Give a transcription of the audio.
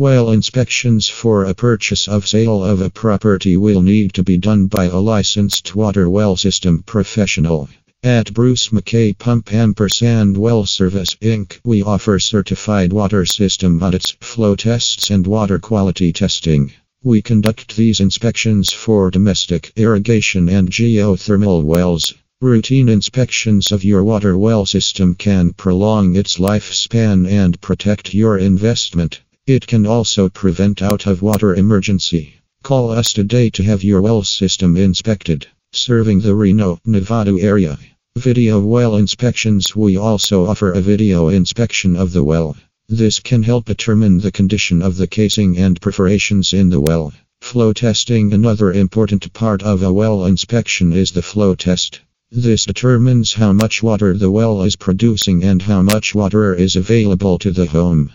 Well inspections for a purchase of sale of a property will need to be done by a licensed water well system professional. At Bruce McKay Pump Ampersand Well Service Inc., we offer certified water system audits, flow tests, and water quality testing. We conduct these inspections for domestic, irrigation, and geothermal wells. Routine inspections of your water well system can prolong its lifespan and protect your investment. It can also prevent out of water emergency. Call us today to have your well system inspected. Serving the Reno, Nevada area. Video well inspections We also offer a video inspection of the well. This can help determine the condition of the casing and perforations in the well. Flow testing Another important part of a well inspection is the flow test. This determines how much water the well is producing and how much water is available to the home.